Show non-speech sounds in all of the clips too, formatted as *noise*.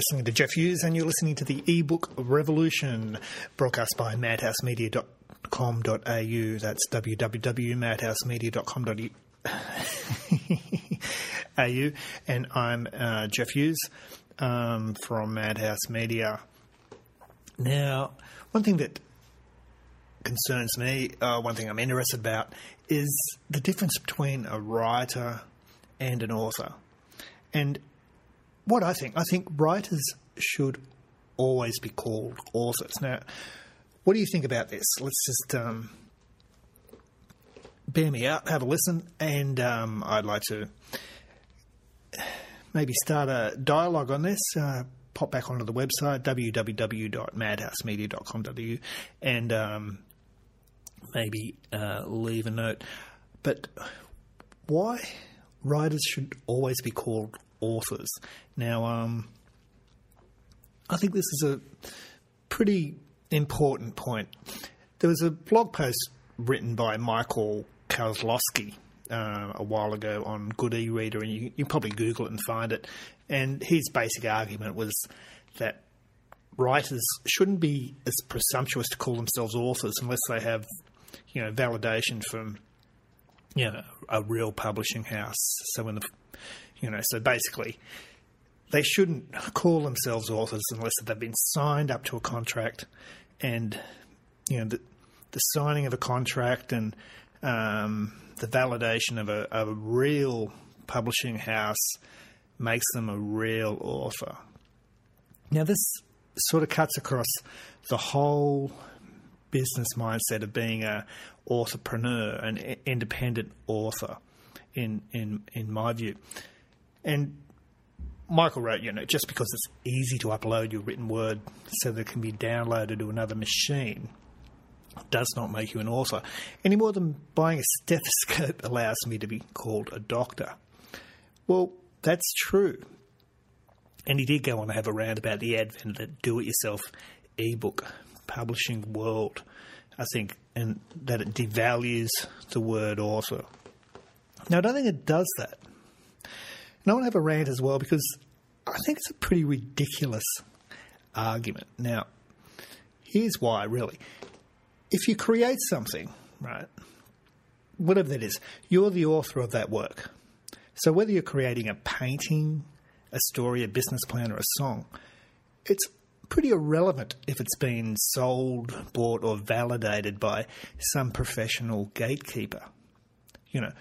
Listening to Jeff Hughes and you're listening to the ebook revolution broadcast by madhousemedia.com.au. That's www.madhousemedia.com.au. *laughs* and I'm uh, Jeff Hughes um, from Madhouse Media. Now, one thing that concerns me, uh, one thing I'm interested about, is the difference between a writer and an author. And what I think, I think writers should always be called authors. Now, what do you think about this? Let's just um, bear me out, have a listen, and um, I'd like to maybe start a dialogue on this. Uh, pop back onto the website www.madhousemedia.com.au and um, maybe uh, leave a note. But why writers should always be called authors. Now, um, I think this is a pretty important point. There was a blog post written by Michael Kozlowski uh, a while ago on Good e-Reader, and you, you probably Google it and find it. And his basic argument was that writers shouldn't be as presumptuous to call themselves authors unless they have, you know, validation from, you know, a real publishing house. So when the you know, so basically, they shouldn't call themselves authors unless they've been signed up to a contract, and you know the, the signing of a contract and um, the validation of a, of a real publishing house makes them a real author. Now, this sort of cuts across the whole business mindset of being a entrepreneur, an independent author, in in in my view. And Michael wrote, you know, just because it's easy to upload your written word so that it can be downloaded to another machine does not make you an author any more than buying a stethoscope *laughs* allows me to be called a doctor. Well, that's true. And he did go on to have a rant about the advent of the do it yourself ebook publishing world, I think, and that it devalues the word author. Now, I don't think it does that. And I want to have a rant as well because I think it's a pretty ridiculous argument. Now, here's why, really. If you create something, right, whatever that is, you're the author of that work. So whether you're creating a painting, a story, a business plan, or a song, it's pretty irrelevant if it's been sold, bought, or validated by some professional gatekeeper. You know,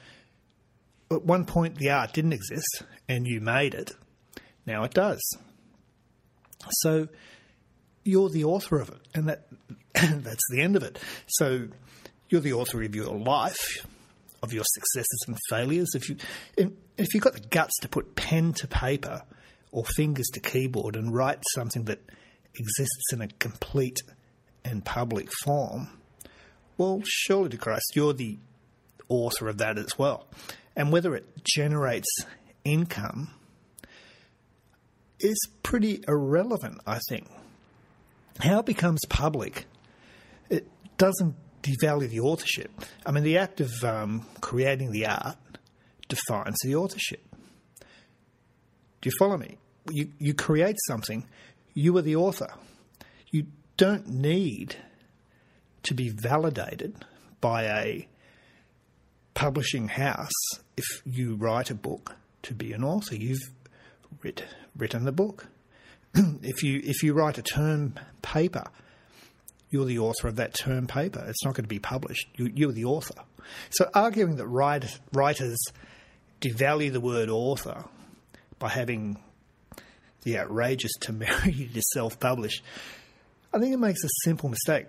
at one point the art didn't exist and you made it. Now it does. So you're the author of it, and that *coughs* that's the end of it. So you're the author of your life, of your successes and failures. If you if you've got the guts to put pen to paper or fingers to keyboard and write something that exists in a complete and public form, well, surely to Christ, you're the author of that as well and whether it generates income is pretty irrelevant, I think. How it becomes public, it doesn't devalue the authorship. I mean, the act of um, creating the art defines the authorship. Do you follow me? You, you create something, you are the author. You don't need to be validated by a publishing house, if you write a book to be an author, you've writ, written the book. *clears throat* if you if you write a term paper, you're the author of that term paper. It's not going to be published. You, are the author. So arguing that write, writers devalue the word author by having the outrageous *laughs* temerity to self-publish, I think it makes a simple mistake.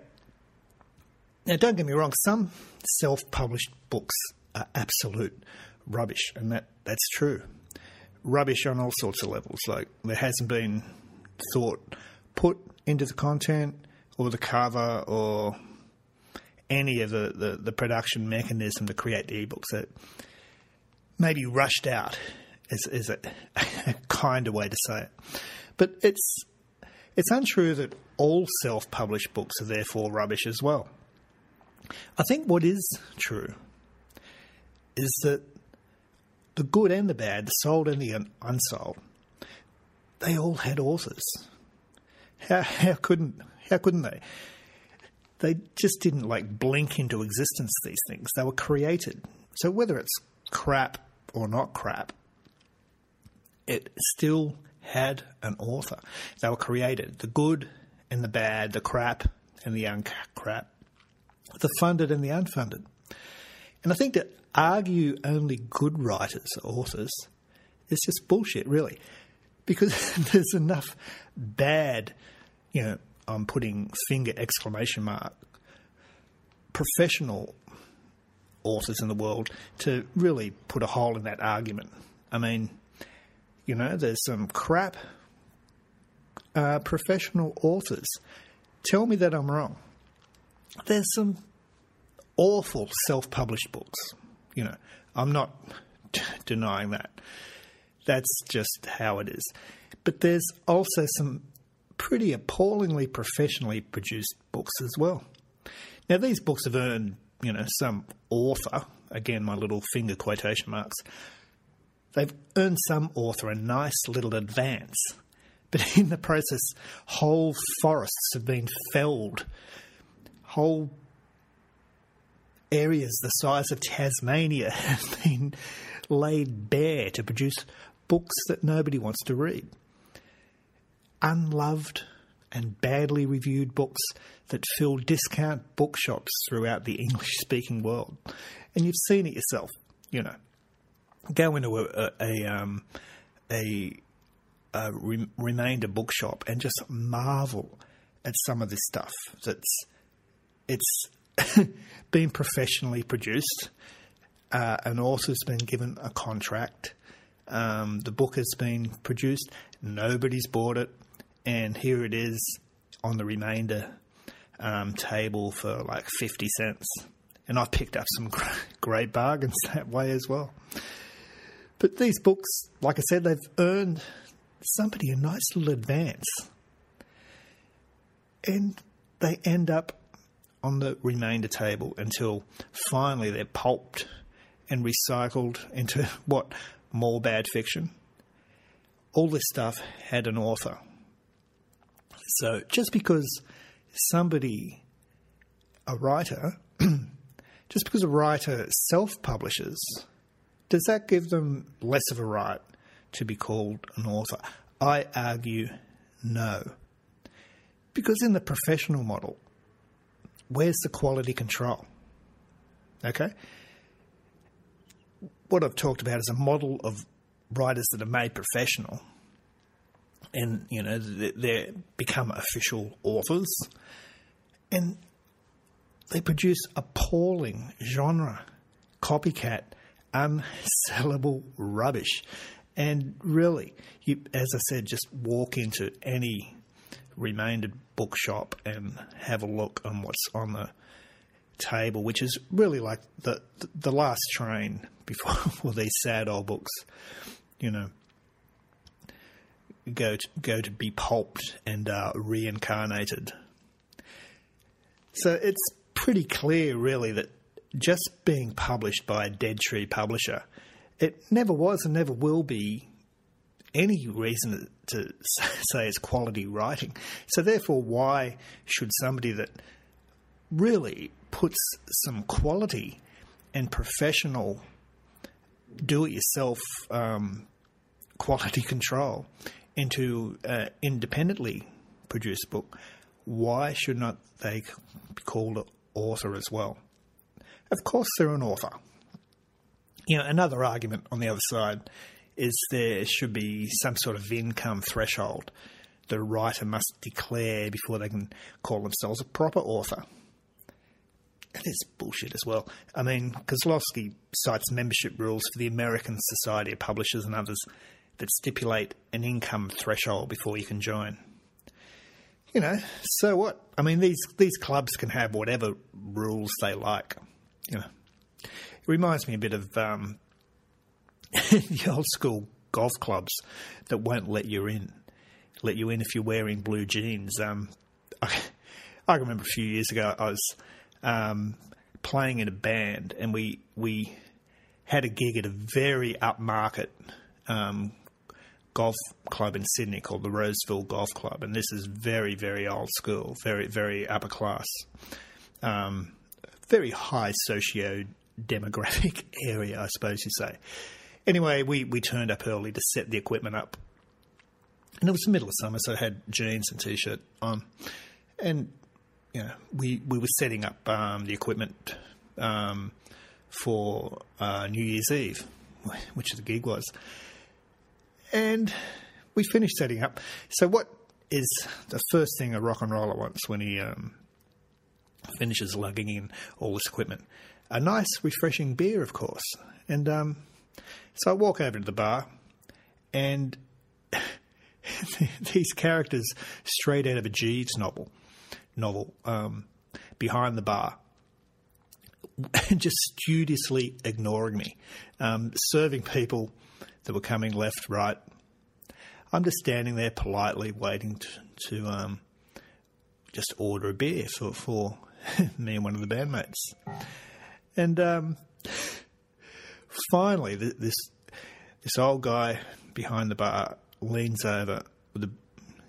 Now, don't get me wrong. Some self-published books are absolute rubbish, and that, that's true. Rubbish on all sorts of levels. Like there hasn't been thought put into the content or the cover or any of the, the, the production mechanism to create the ebooks that maybe rushed out is, is a, *laughs* a kinder way to say it. But it's it's untrue that all self published books are therefore rubbish as well. I think what is true is that the good and the bad, the sold and the unsold, they all had authors. How how couldn't how couldn't they? They just didn't like blink into existence. These things they were created. So whether it's crap or not crap, it still had an author. They were created. The good and the bad, the crap and the uncrap, the funded and the unfunded. And I think to argue only good writers, authors, is just bullshit, really. Because *laughs* there's enough bad, you know, I'm putting finger exclamation mark, professional authors in the world to really put a hole in that argument. I mean, you know, there's some crap uh, professional authors. Tell me that I'm wrong. There's some awful self published books. You know, I'm not *laughs* denying that. That's just how it is. But there's also some pretty appallingly professionally produced books as well. Now, these books have earned, you know, some author, again, my little finger quotation marks, they've earned some author a nice little advance. But *laughs* in the process, whole forests have been felled, whole areas the size of Tasmania *laughs* have been laid bare to produce books that nobody wants to read. Unloved and badly reviewed books that fill discount bookshops throughout the English speaking world. And you've seen it yourself, you know. Go into a, a, a, um, a, a re- remainder bookshop and just marvel at some of this stuff that's it's *laughs* been professionally produced. Uh, an author's been given a contract. Um, the book has been produced. Nobody's bought it, and here it is on the remainder um, table for like fifty cents. And I've picked up some *laughs* great bargains that way as well. But these books, like I said, they've earned somebody a nice little advance, and they end up on the remainder table until finally they're pulped and recycled into *laughs* what? More bad fiction. All this stuff had an author. So just because somebody, a writer, *clears throat* just because a writer self publishes, does that give them less of a right to be called an author? I argue no. Because in the professional model, where's the quality control? Okay? What I've talked about is a model of writers that are made professional and, you know, they become official authors and they produce appalling genre, copycat, unsellable rubbish. And really, you, as I said, just walk into any remaindered bookshop and have a look on what's on the table, which is really like the the last train *laughs* before these sad old books, you know, go to, go to be pulped and uh, reincarnated. So it's pretty clear, really, that just being published by a dead tree publisher, it never was and never will be any reason to *laughs* say is quality writing. So, therefore, why should somebody that really puts some quality and professional do it yourself um, quality control into uh, independently produced book, why should not they be called an author as well? Of course, they're an author. You know, another argument on the other side is there should be some sort of income threshold the writer must declare before they can call themselves a proper author. And it's bullshit as well. I mean, Kozlowski cites membership rules for the American Society of Publishers and others that stipulate an income threshold before you can join. You know, so what? I mean, these these clubs can have whatever rules they like. You know, it reminds me a bit of um, *laughs* the old school golf clubs that won't let you in, let you in if you're wearing blue jeans. Um, I, *laughs* I, remember a few years ago I was um, playing in a band and we we had a gig at a very upmarket um, golf club in Sydney called the Roseville Golf Club, and this is very, very old school, very, very upper class, um, very high socio demographic *laughs* area, I suppose you say. Anyway, we, we turned up early to set the equipment up. And it was the middle of summer, so I had jeans and t shirt on. And, you know, we, we were setting up um, the equipment um, for uh, New Year's Eve, *laughs* which the gig was. And we finished setting up. So, what is the first thing a rock and roller wants when he um, finishes lugging in all this equipment? A nice, refreshing beer, of course. And um, so I walk over to the bar, and *laughs* these characters, straight out of a Jeeves novel, novel, um, behind the bar, *laughs* just studiously ignoring me, um, serving people that were coming left, right. I'm just standing there politely waiting to, to um, just order a beer for, for *laughs* me and one of the bandmates. And um, finally, this this old guy behind the bar leans over with a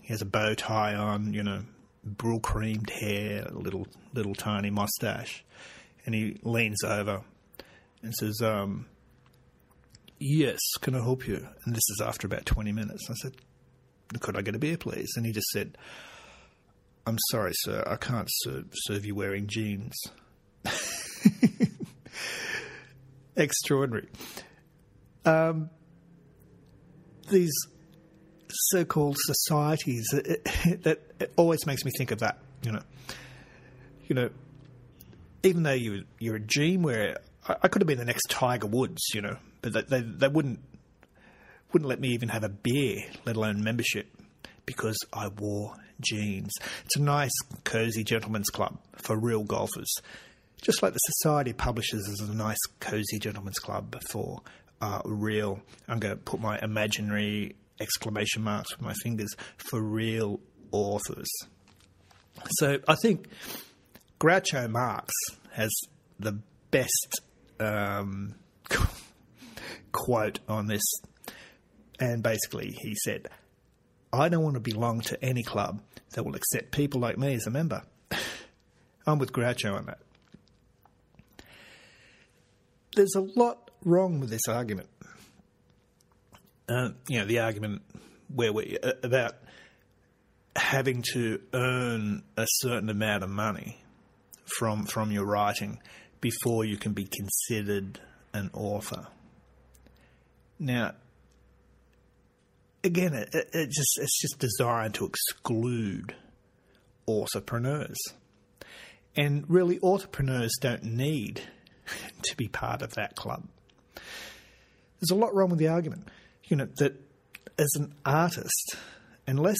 he has a bow tie on, you know, Brylcreemed hair, a little little tiny mustache, and he leans over and says, um, "Yes, can I help you?" And this is after about twenty minutes. I said, "Could I get a beer, please?" And he just said, "I'm sorry, sir, I can't serve, serve you wearing jeans." *laughs* Extraordinary. Um, these so-called societies it, it, *laughs* that it always makes me think of that. You know, you know, even though you you're a gene where I, I could have been the next Tiger Woods, you know, but they, they they wouldn't wouldn't let me even have a beer, let alone membership, because I wore jeans. It's a nice, cozy gentleman's club for real golfers. Just like the Society Publishers is a nice, cozy gentleman's club for uh, real. I'm going to put my imaginary exclamation marks with my fingers for real authors. So I think Groucho Marx has the best um, *laughs* quote on this. And basically, he said, I don't want to belong to any club that will accept people like me as a member. *laughs* I'm with Groucho on that. There's a lot wrong with this argument. Uh, you know, the argument where we uh, about having to earn a certain amount of money from from your writing before you can be considered an author. Now, again, it, it just it's just designed to exclude entrepreneurs, and really, entrepreneurs don't need *laughs* to be part of that club. There's a lot wrong with the argument, you know, that as an artist, unless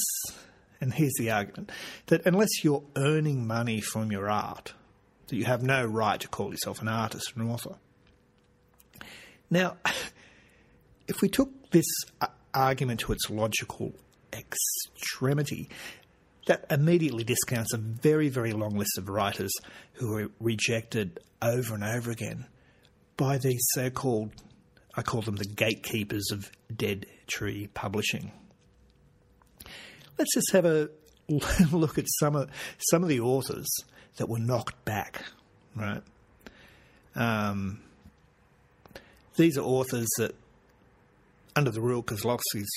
and here's the argument that unless you're earning money from your art, that you have no right to call yourself an artist or an author. Now, *laughs* if we took this uh, argument to its logical extremity, that immediately discounts a very, very long list of writers who were rejected over and over again by these so called, I call them the gatekeepers of dead tree publishing. Let's just have a *laughs* look at some of, some of the authors that were knocked back, right? Um, these are authors that, under the rule Kozlowski's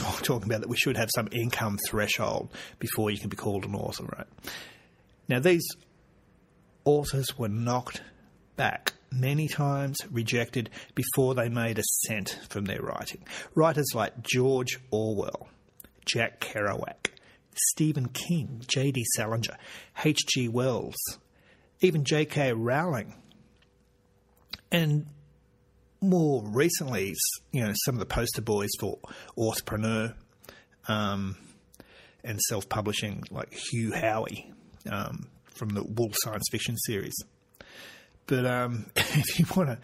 Oh, talking about that we should have some income threshold before you can be called an author, right? Now, these authors were knocked back many times, rejected before they made a cent from their writing. Writers like George Orwell, Jack Kerouac, Stephen King, J.D. Salinger, H.G. Wells, even J.K. Rowling, and more recently, you know, some of the poster boys for entrepreneur um, and self-publishing, like Hugh Howey um, from the Wool science fiction series. But um, *laughs* if you want to,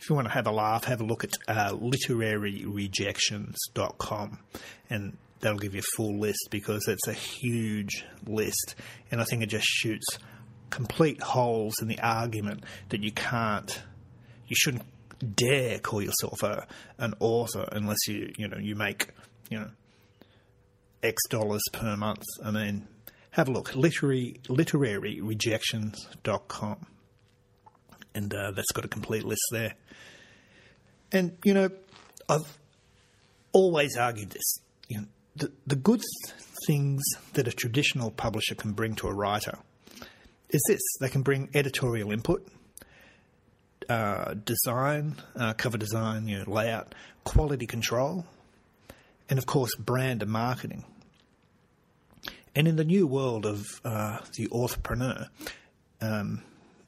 if you want to have a laugh, have a look at uh, literaryrejections.com, and that'll give you a full list because it's a huge list, and I think it just shoots complete holes in the argument that you can't, you shouldn't dare call yourself a an author unless you you know you make you know, X dollars per month. I mean, have a look, literary, literaryrejections.com. And uh, that's got a complete list there. And, you know, I've always argued this. You know, the, the good things that a traditional publisher can bring to a writer is this they can bring editorial input, uh, design, uh, cover design, you know, layout, quality control, and of course, brand and marketing. And in the new world of uh, the entrepreneur, um,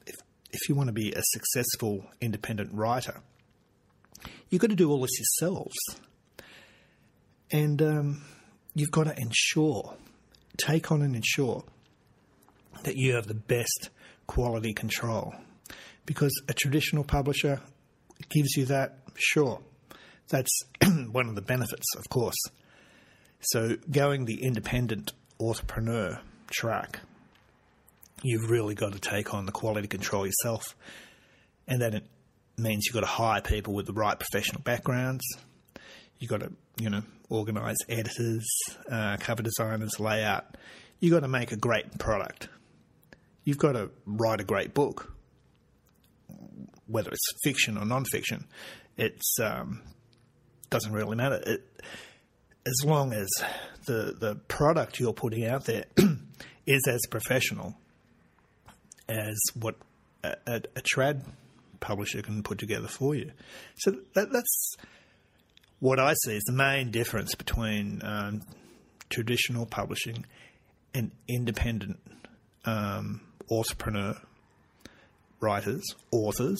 if, if you want to be a successful independent writer, you've got to do all this yourselves. And um, you've got to ensure, take on and ensure that you have the best quality control. Because a traditional publisher gives you that, sure. That's *clears throat* one of the benefits, of course. So going the independent entrepreneur track, you've really got to take on the quality control yourself. And then it means you've got to hire people with the right professional backgrounds. You've got to, you know, organise editors, uh, cover designers, layout. You've got to make a great product. You've got to write a great book, whether it's fiction or non-fiction. It's um, doesn't really matter. It, as long as the the product you're putting out there *clears throat* is as professional as what a, a, a, trad publisher can put together for you. So that, that's what I see is the main difference between um, traditional publishing and independent um, entrepreneur writers, authors.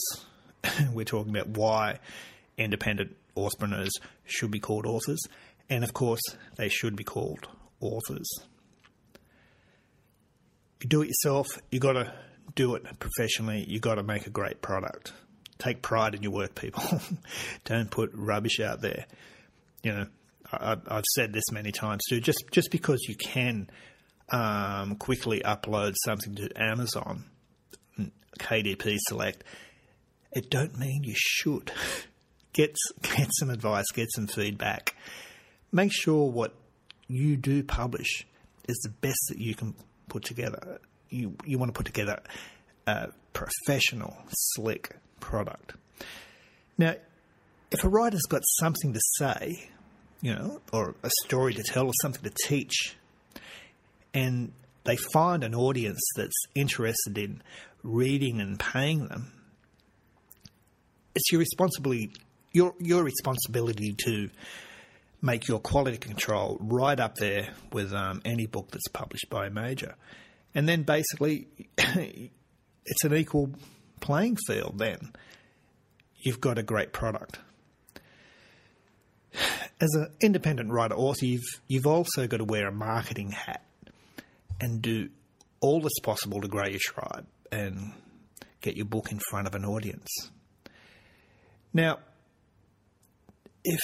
*laughs* We're talking about why independent entrepreneurs should be called authors and of course, they should be called authors. You do it yourself, you got to do it professionally, you got to make a great product. Take pride in your work, people. *laughs* Don't put rubbish out there. You know, I, have said this many times too. Just just because you can um, quickly upload something to Amazon, KDP Select, it don't mean you should. *laughs* Get get some advice, get some feedback make sure what you do publish is the best that you can put together. You you want to put together a professional, slick product. Now, if a writer's got something to say, you know, or a story to tell, or something to teach, and they find an audience that's interested in reading and paying them, it's your responsibility your your responsibility to make your quality control right up there with um, any book that's published by a major. And then basically, *coughs* it's an equal playing field then. You've got a great product. As an independent writer author, you've, you've also got to wear a marketing hat and do all that's possible to grow your tribe and get your book in front of an audience. Now, if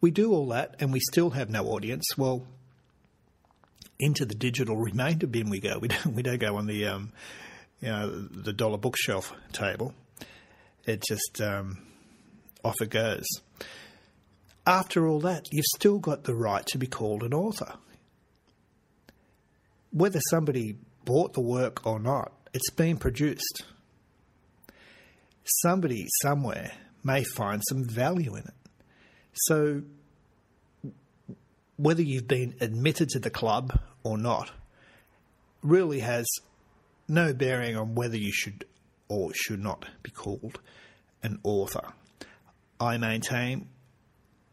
we do all that and we still have no audience, well, into the digital *laughs* remainder bin we go. We don't, we don't go on the, um, you know, the dollar bookshelf table. It just um, off it goes. After all that, you've still got the right to be called an author. Whether somebody bought the work or not, it's been produced. Somebody somewhere may find some value in it. So, whether you've been admitted to the club or not really has no bearing on whether you should or should not be called an author. I maintain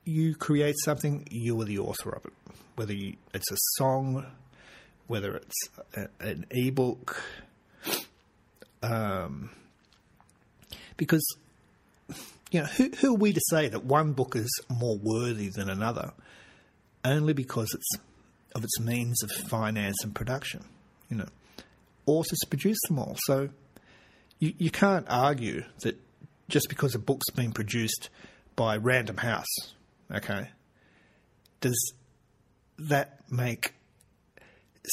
you create something, you are the author of it. Whether you, it's a song, whether it's a, an ebook, um, because you know, who, who are we to say that one book is more worthy than another only because it's of its means of finance and production? You know, authors produce them all. So you, you can't argue that just because a book's been produced by Random House, okay, does that make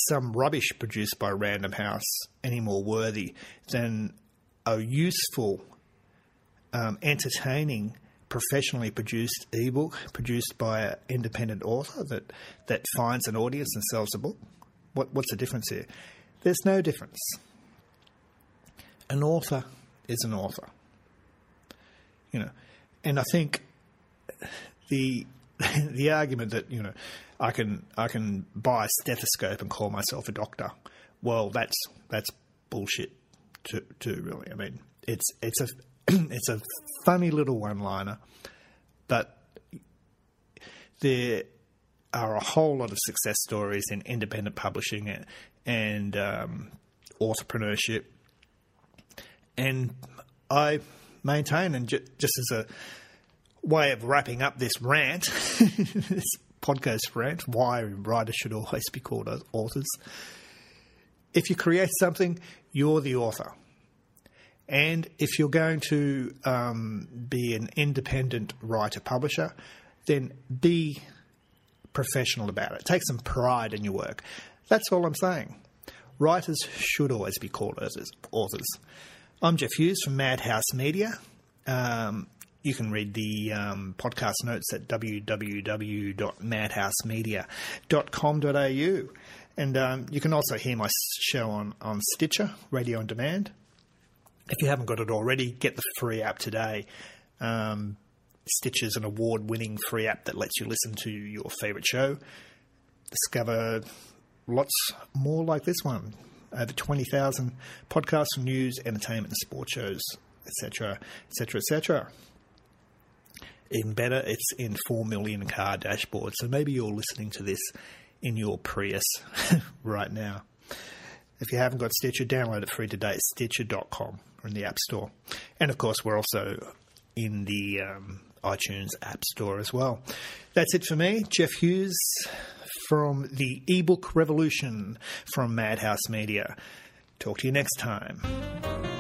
some rubbish produced by Random House any more worthy than a useful um, entertaining professionally produced ebook produced by an independent author that, that finds an audience and sells a book? What, what's the difference here? There's no difference. An author is an author. You know, and I think the *laughs* the argument that you know I can I can buy a stethoscope and call myself a doctor. Well, that's that's bullshit. To, to really, I mean, it's it's a *clears throat* it's a funny little one liner, but there are a whole lot of success stories in independent publishing and, and um, entrepreneurship. And I maintain, and ju- just as a way of wrapping up this rant, *laughs* this podcast rant, why writers should always be called authors. If you create something, you're the author. And if you're going to um, be an independent writer publisher, then be professional about it. Take some pride in your work. That's all I'm saying. Writers should always be called authors. I'm Jeff Hughes from Madhouse Media. Um, you can read the um, podcast notes at www.madhousemedia.com.au. And um, you can also hear my show on, on Stitcher, Radio on Demand. If you haven't got it already, get the free app today. Um, Stitcher is an award winning free app that lets you listen to your favourite show. Discover lots more like this one. Over 20,000 podcasts, news, entertainment, and sports shows, etc., etc., etc. Even better, it's in 4 million car dashboards. So maybe you're listening to this in your Prius *laughs* right now. If you haven't got Stitcher, download it free today at stitcher.com or in the App Store. And of course, we're also in the um, iTunes App Store as well. That's it for me, Jeff Hughes from the ebook revolution from Madhouse Media. Talk to you next time.